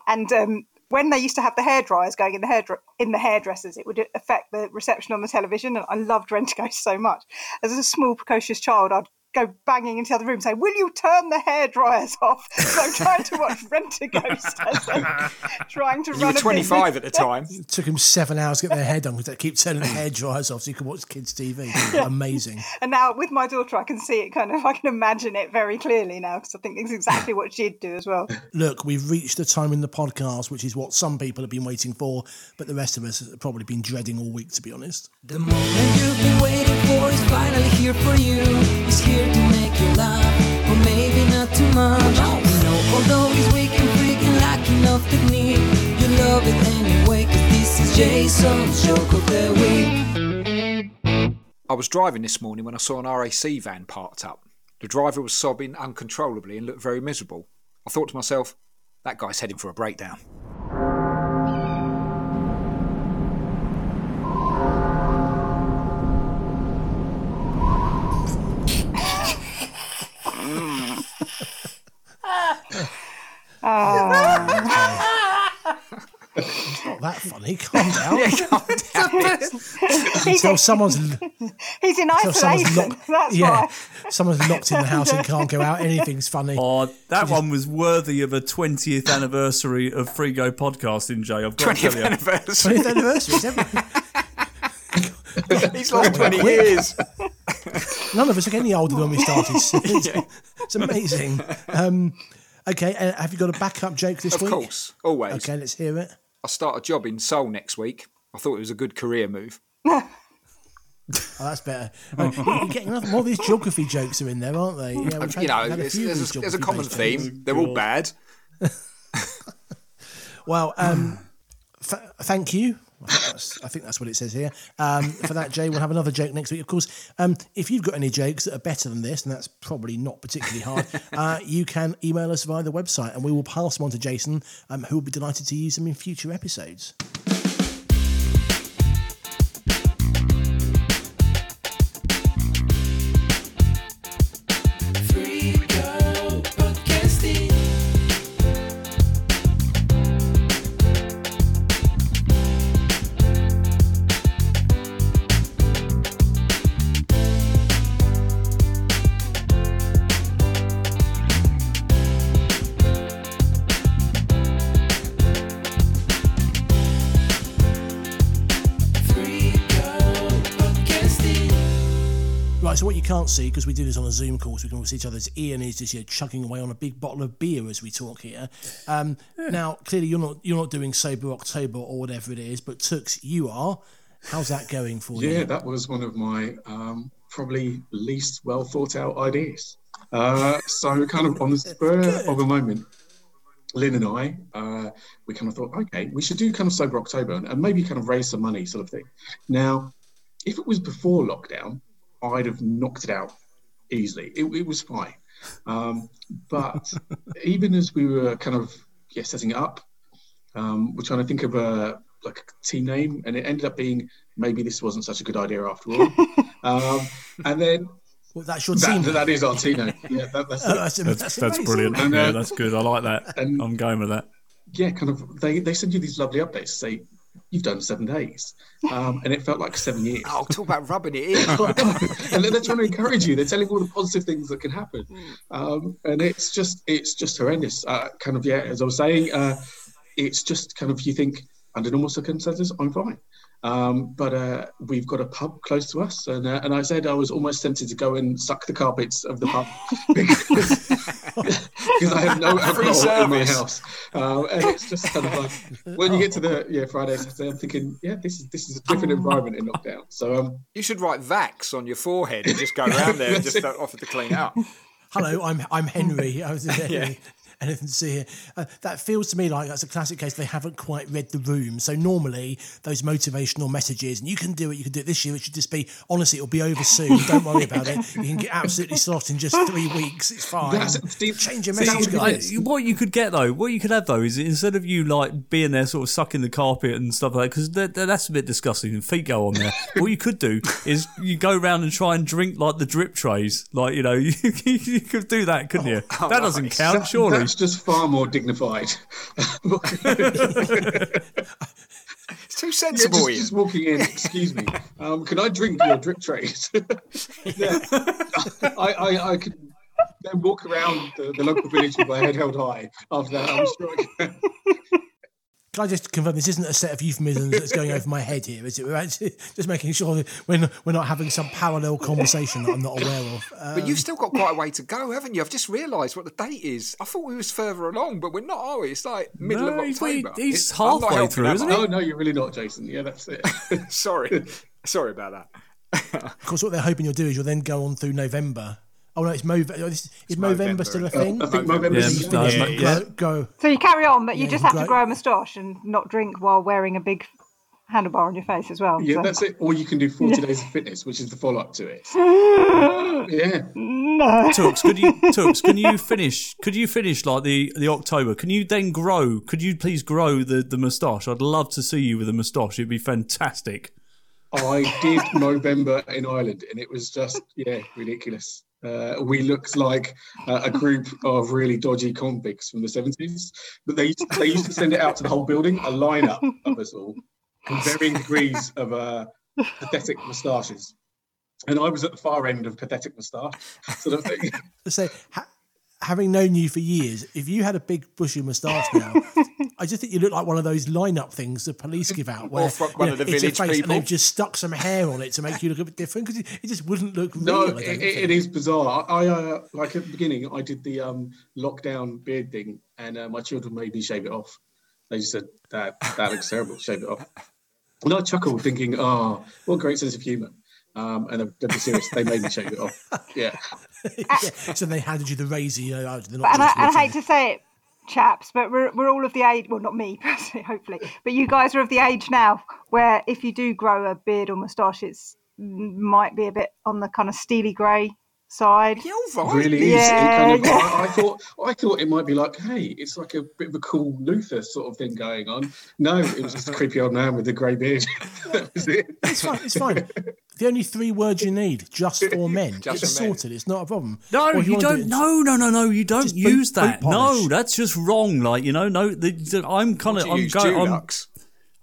Speaker 3: and. Um, when they used to have the hair dryers going in the hair in the hairdressers, it would affect the reception on the television. And I loved Rent so much. As a small precocious child, I'd go banging into the other room saying, "Will you turn the hair dryers off?" So I'm trying to watch Rent a Ghost as I'm trying to
Speaker 5: You
Speaker 3: run
Speaker 5: were
Speaker 3: a business.
Speaker 5: 25 at the time.
Speaker 2: It took them seven hours to get their hair done because they keep turning the hair dryers off so you can watch kids' TV. Amazing.
Speaker 3: And now with my daughter, I can see it kind of, I can imagine it very clearly now because I think it's exactly what she'd do as well.
Speaker 2: Look, we've reached the time in the podcast, which is what some people have been waiting for, but the rest of us have probably been dreading all week, to be honest.
Speaker 7: The moment you've been waiting for is finally here for you. He's here to make you laugh, maybe not too much. You know, although he's weak and freaking you love it anyway, cause this is Jason's joke of the week.
Speaker 5: I was driving this morning when I saw an RAC van parked up. The driver was sobbing uncontrollably and looked very miserable. I thought to myself, that guy's heading for a breakdown.
Speaker 2: Not that funny. Calm down.
Speaker 3: He's,
Speaker 2: Until someone's,
Speaker 3: he's in
Speaker 2: until someone's
Speaker 3: isolation.
Speaker 2: locked.
Speaker 3: That's
Speaker 2: yeah,
Speaker 3: why.
Speaker 2: someone's locked in the house and can't go out. Anything's funny.
Speaker 4: Oh, that one was worthy of a 20th anniversary of Three Go podcasting, Jay. I've got to
Speaker 5: 20th
Speaker 4: tell you.
Speaker 5: anniversary.
Speaker 2: 20th anniversary. is
Speaker 5: He's lost 20 years.
Speaker 2: None of us are any older than when we started. It's, it's amazing. Um, okay, uh, have you got a backup joke this
Speaker 5: Of
Speaker 2: week?
Speaker 5: Of course, always.
Speaker 2: Okay, let's hear it.
Speaker 5: I start a job in Seoul next week. I thought it was a good career move.
Speaker 2: Oh, that's better. You're getting enough. More of these geography jokes are in there, aren't they? Yeah, we've had-
Speaker 5: you know,
Speaker 2: a
Speaker 5: there's,
Speaker 2: few of
Speaker 5: there's,
Speaker 2: these
Speaker 5: a, there's a common
Speaker 2: geography-based jokes.
Speaker 5: theme. They're all bad.
Speaker 2: Well, um, th- thank you. I think, that's, I think that's what it says here. Um, for that, Jay, we'll have another joke next week. Of course, um, if you've got any jokes that are better than this, and that's probably not particularly hard, uh, you can email us via the website and we will pass them on to Jason, um, who will be delighted to use them in future episodes. Can't see, because we do this on a Zoom call, so we can all see each other, is Ian is just here chugging away on a big bottle of beer as we talk here. Um, Now, clearly, you're not you're not doing Sober October or whatever it is, but Tux, you are. How's that going for you?
Speaker 6: Yeah, that was one of my um, probably least well thought out ideas. Uh, so, kind of on the spur of a moment, Lynn and I, uh, we kind of thought, okay, we should do kind of sober October and, and maybe kind of raise some money, sort of thing. Now, if it was before lockdown, I'd have knocked it out easily. It, it was fine. Um, but even as we were kind of yeah setting it up, um, we're trying to think of a like a team name, and it ended up being maybe this wasn't such a good idea after all. um, and then
Speaker 2: Well, that's your team.
Speaker 6: that, that is our team name. Yeah, that, that's
Speaker 2: Oh, that's,
Speaker 4: That's,
Speaker 2: that's
Speaker 4: that's brilliant.
Speaker 6: And, uh,
Speaker 4: yeah, that's good. I like that.
Speaker 6: and-
Speaker 4: I'm going with that.
Speaker 6: yeah, kind of. They they send you these lovely updates. Say you've done seven days, um, and it felt like seven years.
Speaker 5: Oh, talk about rubbing it in.
Speaker 6: and they're trying to encourage you. They're telling you all the positive things that can happen, um, and it's just it's just horrendous. Uh, kind of yeah, as I was saying, uh, it's just kind of you think under normal circumstances I'm fine, um, but uh, we've got a pub close to us, and uh, and I said I was almost tempted to go and suck the carpets of the pub because, because I have no
Speaker 5: Free
Speaker 6: alcohol in my house, um, and it's just kind of like when you get to the yeah Friday Saturday, I'm thinking yeah this is this is a different environment in lockdown. So um,
Speaker 5: You should write Vax on your forehead and just go around there and just offer to clean it up.
Speaker 2: Hello, I'm I'm Henry. I was Henry. Anything to see here? Uh, that feels to me like that's a classic case. They haven't quite read the room. So normally those motivational messages, and you can do it. You can do it this year. It should just be honestly, it'll be over soon. Don't worry about it. You can get absolutely slot in just three weeks. It's fine.
Speaker 6: That's- Steve-
Speaker 2: Change your
Speaker 6: See,
Speaker 2: message.
Speaker 6: that
Speaker 4: I,
Speaker 6: would
Speaker 2: guys.
Speaker 4: what you could get though, what you could have though, is instead of you like being there, sort of sucking the carpet and stuff like that, because that, that- that's a bit disgusting. And feet go on there. what you could do is you go around and try and drink like the drip trays, like you know, you, you could do that, couldn't you? that doesn't
Speaker 5: nice.
Speaker 4: count,
Speaker 6: That-
Speaker 4: surely.
Speaker 6: That's just far more dignified.
Speaker 5: It's too
Speaker 6: Yeah,
Speaker 5: sensible,
Speaker 6: just, just walking in, excuse me, um, can I drink your drip trays? yeah. I, I, I could then walk around the, the local village with my head held high after that. I'm sure I can.
Speaker 2: Can I just confirm this isn't a set of euphemisms that's going over my head here, is it? We're actually just making sure that we're not, we're not having some parallel conversation that I'm not aware of. Uh,
Speaker 5: But you've still got quite a way to go, haven't you? I've just realised what the date is. I thought we was further along, but we're not, are we? It's like middle
Speaker 4: No,
Speaker 5: of
Speaker 4: he's-
Speaker 5: October.
Speaker 4: he's
Speaker 5: I'm
Speaker 4: halfway
Speaker 5: helping
Speaker 4: through,
Speaker 5: that
Speaker 4: isn't
Speaker 5: much.
Speaker 6: No, no, you're really not, Jason. Yeah, that's it.
Speaker 5: Sorry. Sorry about that.
Speaker 2: Of course, what they're hoping you'll do is you'll then go on through November. Oh no, it's Mov- oh, is, is
Speaker 5: November,
Speaker 2: Movember still a oh,
Speaker 5: isn't
Speaker 2: thing?
Speaker 6: I think Movember's
Speaker 4: Yeah,
Speaker 6: yeah,
Speaker 4: no,
Speaker 2: Go- Go.
Speaker 3: So you carry on, but you
Speaker 2: Yeah,
Speaker 3: just
Speaker 2: you
Speaker 3: have to
Speaker 2: grow-
Speaker 3: grow a moustache and not drink while wearing a big handlebar on your face as well.
Speaker 6: yeah,
Speaker 3: so.
Speaker 6: that's it. Or you can do 40 days of fitness, which is the follow up to it. yeah. No.
Speaker 4: Tux, could you Tux, can you finish could you finish like the, the October? Can you then grow could you please grow the, the moustache? I'd love to see you with a moustache. It'd be fantastic.
Speaker 6: I did November in Ireland, and it was just yeah ridiculous. Uh, we looked like uh, a group of really dodgy convicts from the seventies, but they used, they used to send it out to the whole building, a lineup of us all, in varying degrees of uh, pathetic moustaches, and I was at the far end of pathetic moustache sort of thing.
Speaker 2: Ha- having known you for years, if you had a big bushy moustache now, I just think you look like one of those lineup things the police give out, where
Speaker 5: from one
Speaker 2: you
Speaker 5: of the
Speaker 2: it's your
Speaker 5: village
Speaker 2: face
Speaker 5: people.
Speaker 2: and they've just stuck some hair on it to make you look a bit different because it, just wouldn't look real.
Speaker 6: No, it, it is bizarre. I, uh, like at the beginning, I did the um, lockdown beard thing, and uh, my children made me shave it off. They just said that that looks terrible. Shave it off. And I chuckled, thinking, "Oh, what a great sense of humour." Um, and be serious, they made me shave it off. Yeah, Uh,
Speaker 2: yeah. So they handed you the razor. You know, they're not
Speaker 3: and I, and I hate to say it, chaps, but we're, we're all of the age, well, not me personally, hopefully, but you guys are of the age now where if you do grow a beard or moustache, it's might be a bit on the kind of steely grey side.
Speaker 5: Yeah, all right.
Speaker 6: really is. It
Speaker 3: Yeah,
Speaker 6: kind of,
Speaker 3: yeah.
Speaker 6: I, I thought, I thought it might be like, hey, it's like a bit of a cool Luther sort of thing going on. No, it was just a creepy old man with a grey beard. that was it.
Speaker 2: It's fine. It's fine. The only three words you need, just for men.
Speaker 5: Just
Speaker 2: it's
Speaker 5: for men.
Speaker 2: sorted. It's not a problem.
Speaker 4: No,
Speaker 2: Or if
Speaker 4: you
Speaker 2: do
Speaker 4: don't.
Speaker 2: it-
Speaker 4: No, no, no, no. You don't
Speaker 2: boot-
Speaker 4: use
Speaker 2: boot
Speaker 4: that.
Speaker 2: polish.
Speaker 4: No, that's just wrong. Like you know, no. The, the- I'm kind of. I'm going.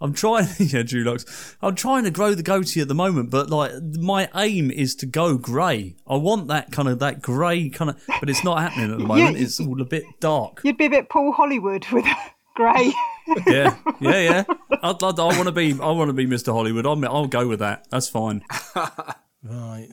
Speaker 4: I'm, trying. Yeah, Dulux. I'm trying to grow the goatee at the moment, but like my aim is to go grey. I want that kind of that grey kind of, but it's not happening at the moment. It's all a bit dark.
Speaker 3: You'd be a bit Paul Hollywood with grey.
Speaker 4: Yeah, yeah, yeah. I'd, I'd, I want to be. I want to be Mr. Hollywood. I'm, I'll go with that. That's fine.
Speaker 2: Right.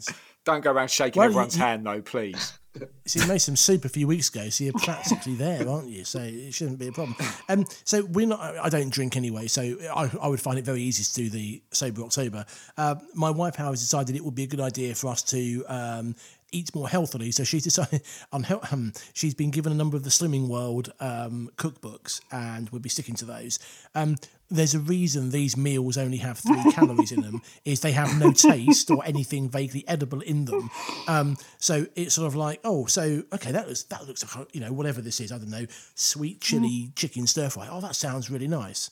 Speaker 5: Don't go around shaking
Speaker 2: Well,
Speaker 5: everyone's
Speaker 2: you-
Speaker 5: hand, though, please.
Speaker 2: So you made some soup a few weeks ago, so you're practically there, aren't you? So it shouldn't be a problem. Um, so we're not. I don't drink anyway, so I, I would find it very easy to do the sober October. Uh, my wife, however, decided it would be a good idea for us to um, eats more healthily. So she's decided on hel- um, she's been given a number of the Slimming World um, cookbooks, and we'll be sticking to those. Um, there's a reason these meals only have three calories in them is they have no taste or anything vaguely edible in them um, so it's sort of like oh so okay that looks that looks like you know whatever this is i don't know sweet chili chicken stir fry oh that sounds really nice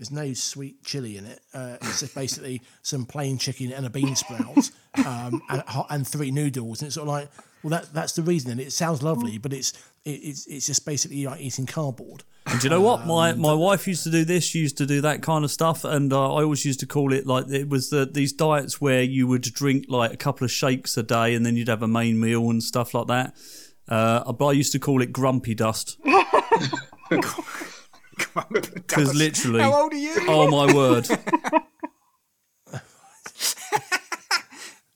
Speaker 2: there's no sweet chili in it. Uh, it's just basically some plain chicken and a bean sprout um, and, and three noodles. And it's sort of like, well, that that's the reason. And it sounds lovely, but it's it, it's it's just basically like eating cardboard.
Speaker 4: And do you know what? My my wife used to do this. She used to do that kind of stuff, and uh, I always used to call it like it was the, these diets where you would drink like a couple of shakes a day, and then you'd have a main meal and stuff like that. Uh, but I used to call it grumpy dust because literally,
Speaker 5: How old are you?
Speaker 4: oh my word,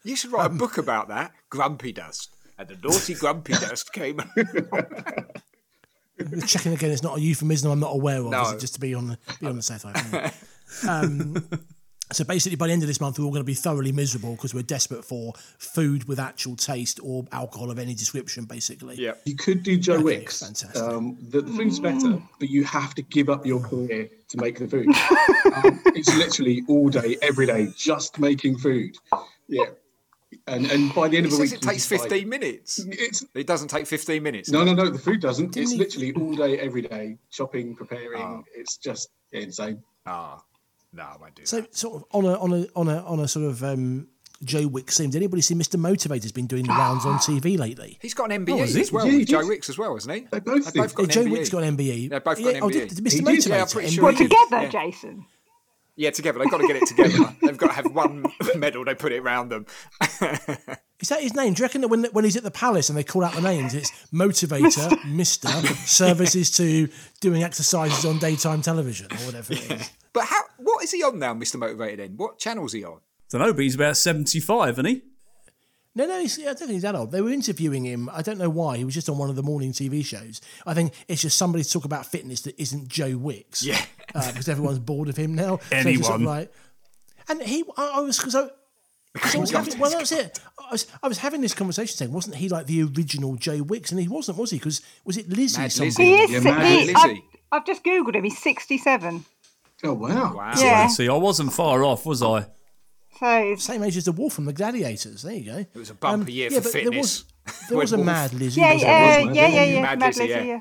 Speaker 5: You should write a book about that. Grumpy Dust. And the naughty Grumpy Dust came.
Speaker 2: Checking again, it's not a euphemism I'm not aware of.
Speaker 5: No.
Speaker 2: Is it just to be on the be on the safe side? Yeah. um, so basically, by the end of this month, we're all going to be thoroughly miserable because we're desperate for food with actual taste or alcohol of any description. Basically,
Speaker 5: yeah.
Speaker 6: You could do Joe
Speaker 2: Okay,
Speaker 6: Wicks.
Speaker 2: fantastic.
Speaker 6: Um, the, the food's better, but you have to give up your career to make the food. um, it's literally all day, every day, just making food. Yeah. And and by the end
Speaker 5: He
Speaker 6: of the week,
Speaker 5: it takes
Speaker 6: decide-
Speaker 5: 15 minutes.
Speaker 6: It's
Speaker 5: It doesn't take 15 minutes.
Speaker 6: no, no, no. The food doesn't. it's
Speaker 2: he-
Speaker 6: literally all day, every day, chopping, preparing.
Speaker 5: Oh.
Speaker 6: It's just insane.
Speaker 5: Ah, no, I won't do
Speaker 2: So,
Speaker 5: that.
Speaker 2: sort of on a on a on a on a sort of um, Joe Wicks theme. Did anybody see Mr. Motivator's been doing the rounds on TV lately?
Speaker 5: He's got an MBE
Speaker 4: has he?
Speaker 5: as well.
Speaker 6: Yeah, he
Speaker 5: with Joe. Wicks as well, isn't he?
Speaker 6: They both
Speaker 5: They've
Speaker 6: did.
Speaker 5: both got
Speaker 2: Joe
Speaker 5: an
Speaker 2: Wicks
Speaker 5: MBE.
Speaker 2: got an MBE.
Speaker 5: They've both got
Speaker 2: yeah,
Speaker 5: an
Speaker 2: oh,
Speaker 5: MBE.
Speaker 2: did, did Mr.
Speaker 6: He did,
Speaker 2: Motivator?
Speaker 5: yeah, I'm pretty sure
Speaker 3: Well,
Speaker 5: he did.
Speaker 3: together,
Speaker 5: Yeah.
Speaker 3: Jason.
Speaker 5: Yeah, together. They've got to get it together. They've got to have one medal. They put it around them.
Speaker 2: Is that his name? Do you reckon that when when he's at the palace and they call out the names, it's motivator, Mister, services to doing exercises on daytime television or whatever it is.
Speaker 5: But how? What is he on now, Mr. Motivator? Then what channel's he on?
Speaker 4: don't know, but he's about seventy-five, isn't he?
Speaker 2: No, no, he's, I don't think he's that old. They were interviewing him. I don't know why. He was just on one of the morning TV shows. I think it's just somebody to talk about fitness that isn't Joe Wicks.
Speaker 5: Yeah.
Speaker 2: uh, because everyone's bored of him now. So sort of
Speaker 4: Anyone.
Speaker 2: like, and he, I, I was because I. 'cause I was having, well, that's it. I was, I was having this conversation saying, wasn't he like the original Joe Wicks? And he wasn't, was he? Because was it Lizzie?
Speaker 5: Mad
Speaker 2: something?
Speaker 5: Lizzie.
Speaker 3: He is.
Speaker 6: Yeah, Mad
Speaker 3: he, I've, I've just googled him. He's sixty-seven.
Speaker 6: Oh wow!
Speaker 5: Wow.
Speaker 3: Yeah.
Speaker 4: See, I wasn't far off, was I?
Speaker 3: So
Speaker 2: Same age as the wolf from the Gladiators. There you go. It
Speaker 5: was a bumper year for
Speaker 2: but There was, there was a
Speaker 5: Wolf-
Speaker 2: Mad Lizzie.
Speaker 3: yeah, yeah, yeah, yeah, yeah.
Speaker 5: Mad
Speaker 3: Mad
Speaker 5: Lizzie,
Speaker 3: Lizzie,
Speaker 5: yeah.
Speaker 3: yeah.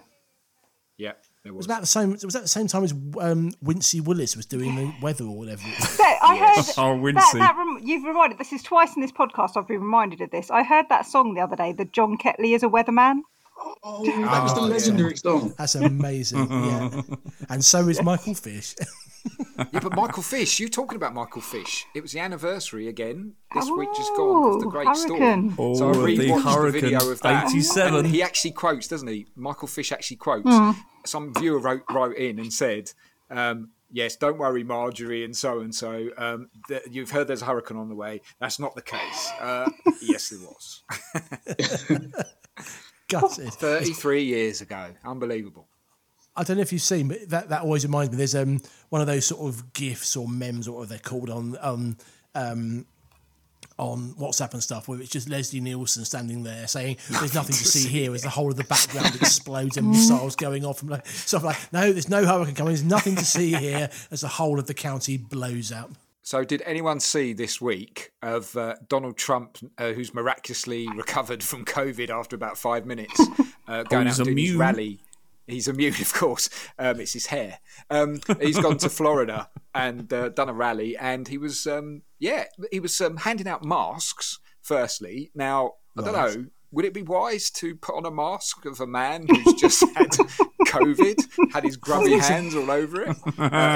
Speaker 5: Yeah,
Speaker 2: It
Speaker 5: was.
Speaker 2: was about the same. Was that the same time as um, Wincey Willis was doing the weather or whatever? It was?
Speaker 3: So I
Speaker 5: Yes.
Speaker 3: heard
Speaker 4: Oh,
Speaker 3: that, that rem- you've reminded. This is twice in this podcast. I've been reminded of this. I heard that song the other day. The John Kettley is a weatherman.
Speaker 6: Oh, that was the
Speaker 5: Oh, yeah.
Speaker 6: legendary song.
Speaker 2: That's amazing. yeah, and so is Michael Fish.
Speaker 5: Yeah, but Michael Fish, you talking about Michael Fish? It was the anniversary again this week, just gone of the
Speaker 3: Oh,
Speaker 5: Great Storm.
Speaker 4: Oh,
Speaker 5: so I
Speaker 4: the
Speaker 5: rewatched the,
Speaker 4: Hurricane
Speaker 5: video of that.
Speaker 4: 87.
Speaker 5: And he actually quotes, doesn't he? Michael Fish actually quotes.
Speaker 3: Hmm.
Speaker 5: Some viewer wrote, wrote in and said, um, "Yes, don't worry, Marjorie, and so and so. Um, th- you've heard there's a hurricane on the way. That's not the case. Uh, yes, there was.
Speaker 2: Gutted.
Speaker 5: Thirty-three years ago. Unbelievable.
Speaker 2: I don't know if you've seen, but that, that always reminds me. There's um one of those sort of gifs or memes or whatever they're called on um um on WhatsApp and stuff, where it's just Leslie Nielsen standing there saying, "There's nothing to see here," as the whole of the background explodes and missiles going off, and like stuff like, "No, there's no hurricane coming. There's nothing to see here," as the whole of the county blows up.
Speaker 5: So, did anyone see this week of uh, Donald Trump, uh, who's miraculously recovered from COVID after about five minutes, uh, going
Speaker 4: he's
Speaker 5: out doing his rally? He's immune, of course. Um, it's his hair. Um, he's gone to Florida and uh, done a rally, and he was, um, yeah, he was um, handing out masks. Firstly, now I don't know. Would it be wise to put on a mask of a man who's just had COVID, had his grubby hands all over it?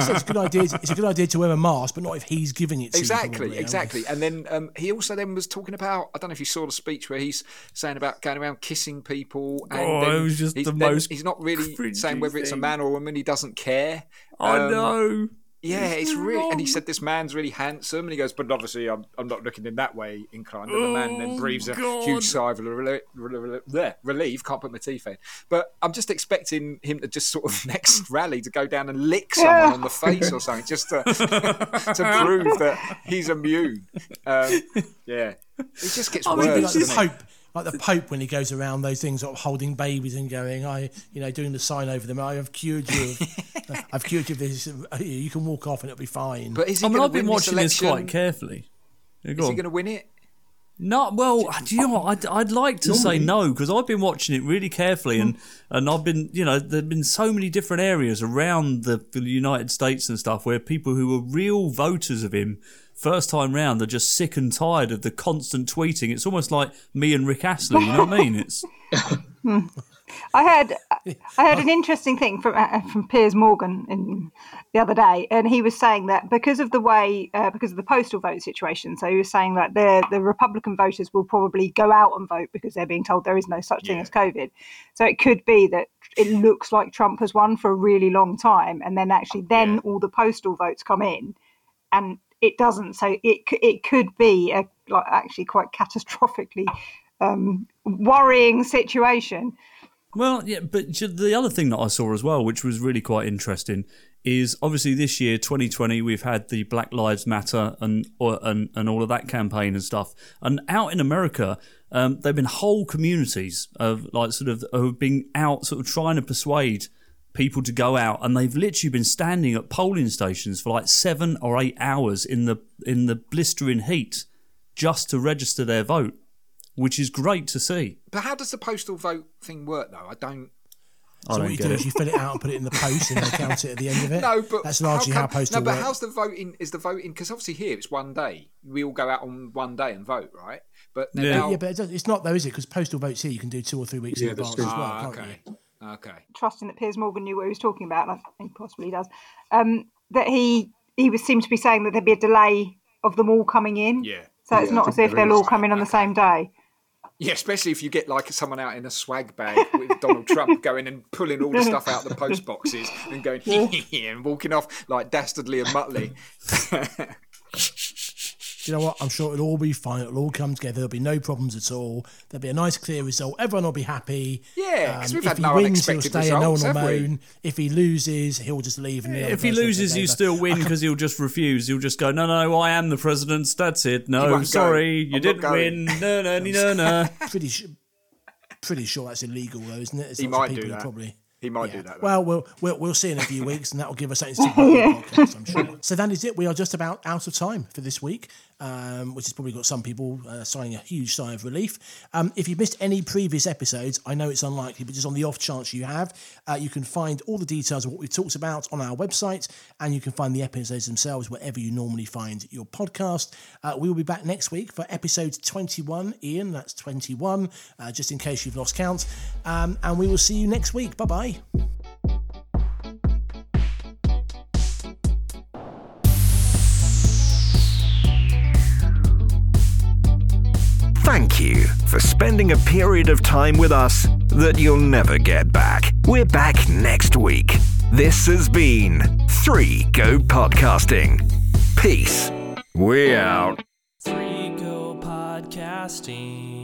Speaker 2: So it's a good idea. It's a good idea to wear a mask, but not if he's giving it to you.
Speaker 5: Exactly,
Speaker 2: probably,
Speaker 5: exactly. And then um, he also then was talking about I don't know if you saw the speech where he's saying about going around kissing people. And
Speaker 4: Oh, it was just
Speaker 5: he's,
Speaker 4: the most
Speaker 5: He's not really saying whether it's a man or a woman. He doesn't care.
Speaker 4: I
Speaker 5: Um,
Speaker 4: know.
Speaker 5: Yeah, it's really. And he said this man's really handsome, and he goes, but obviously I'm, I'm not looking in that way inclined. And the man then
Speaker 4: Oh,
Speaker 5: breathes a huge sigh of rel- rel- rel- relief. Can't put my teeth in. But I'm just expecting him to just sort of next rally to go down and lick someone on the face or something, just to to prove that he's immune. Um, yeah, it just gets
Speaker 2: I
Speaker 5: worse.
Speaker 2: mean, like,
Speaker 5: doesn't
Speaker 2: hope like the Pope when he goes around those things, sort of holding babies and going, I, you know, doing the sign over them. I have cured you. Of, uh, I've cured you of this. Uh, you can walk off and it'll be fine.
Speaker 5: But is he
Speaker 4: I mean, I've been watching
Speaker 5: this
Speaker 4: this quite carefully. Yeah, go
Speaker 5: Is he going to win it?
Speaker 4: No, well, uh, do you know what? I'd, I'd like to say no because I've been watching it really carefully, and, and I've been, you know, there've been so many different areas around the, the United States and stuff where people who were real voters of him first time round are just sick and tired of the constant tweeting. It's almost like me and Rick Astley. You know what I mean? It's
Speaker 3: I heard I heard an interesting thing from uh, from Piers Morgan in, the other day, and he was saying that because of the way uh, because of the postal vote situation, so he was saying that the the Republican voters will probably go out and vote because they're being told there is no such thing as COVID. So it could be that it looks like Trump has won for a really long time, and then actually then all the postal votes come in, and it doesn't. So it it could be a like actually quite catastrophically um, worrying situation.
Speaker 4: Well, yeah, but the other thing that I saw as well, which was really quite interesting, is obviously this year, 2020, we've had the Black Lives Matter and and and all of that campaign and stuff. And out in America, um, there've been whole communities of like sort of who have been out, sort of trying to persuade people to go out, and they've literally been standing at polling stations for like seven or eight hours in the in the blistering heat just to register their vote, which is great to see.
Speaker 5: But how does the postal vote thing work, though? I don't.
Speaker 4: I
Speaker 2: so
Speaker 4: don't
Speaker 2: what you
Speaker 4: get
Speaker 2: do
Speaker 4: it.
Speaker 2: is you fill it out and put it in the post, and they count it at the end of it.
Speaker 5: No, but
Speaker 2: that's largely how,
Speaker 5: come-
Speaker 2: postal
Speaker 5: No, but
Speaker 2: works.
Speaker 5: how's the voting? Is the voting because obviously here it's one day. We all go out on one day and vote, right? But
Speaker 4: Yeah.
Speaker 5: now,
Speaker 2: yeah, but it's not though, is it? Because postal votes here, you can do two or three weeks in
Speaker 6: Yeah, that's
Speaker 2: advance as well,
Speaker 5: ah,
Speaker 2: can't
Speaker 5: okay,
Speaker 2: you?
Speaker 5: Okay.
Speaker 3: trusting that Piers Morgan knew what he was talking about, and I think possibly does, um, that he he was seemed to be saying that there'd be a delay of them all coming in.
Speaker 5: Yeah.
Speaker 3: So it's not as if they'll all come in on the same day.
Speaker 5: Yeah, especially if you get like someone out in a swag bag with Donald Trump going and pulling all the stuff out the post boxes and going and walking off like Dastardly and Muttley.
Speaker 2: Do you know what? I'm sure it'll all be fine. It'll all come together. There'll be no problems at all. There'll be a nice, clear result. Everyone will be happy. Um,
Speaker 5: we've
Speaker 2: if
Speaker 5: had
Speaker 2: he
Speaker 5: no
Speaker 2: wins, he'll
Speaker 5: unexpected
Speaker 2: stay and no one will
Speaker 5: have we?
Speaker 2: moan. If he loses, he'll just leave. And the
Speaker 4: If he loses, you still win because he'll just refuse. He'll just go, no, no, I am the president. That's it. No,
Speaker 5: won't go.
Speaker 4: sorry, you
Speaker 5: I'm
Speaker 4: didn't win. No, no, no, no.
Speaker 2: Pretty, su- pretty sure that's illegal, though, isn't it? There's
Speaker 5: He might do
Speaker 2: people who
Speaker 5: that.
Speaker 2: Probably.
Speaker 5: He might
Speaker 2: Yeah.
Speaker 5: do that. though.
Speaker 2: Well, we'll we'll we'll see in a few weeks, and that will give us something to talk about podcast, I'm sure. So that is it. We are just about out of time for this week, um, which has probably got some people uh, sighing a huge sigh of relief. Um, if you've missed any previous episodes, I know it's unlikely, but just on the off chance you have, uh, you can find all the details of what we've talked about on our website, and you can find the episodes themselves wherever you normally find your podcast. Uh, we will be back next week for episode 21. Ian, that's 21, uh, just in case you've lost count. Um, and we will see you next week. Bye bye.
Speaker 1: For spending a period of time with us that you'll never get back. We're back next week. This has been 3 Go Podcasting. Peace. We out.
Speaker 7: Three Go Podcasting.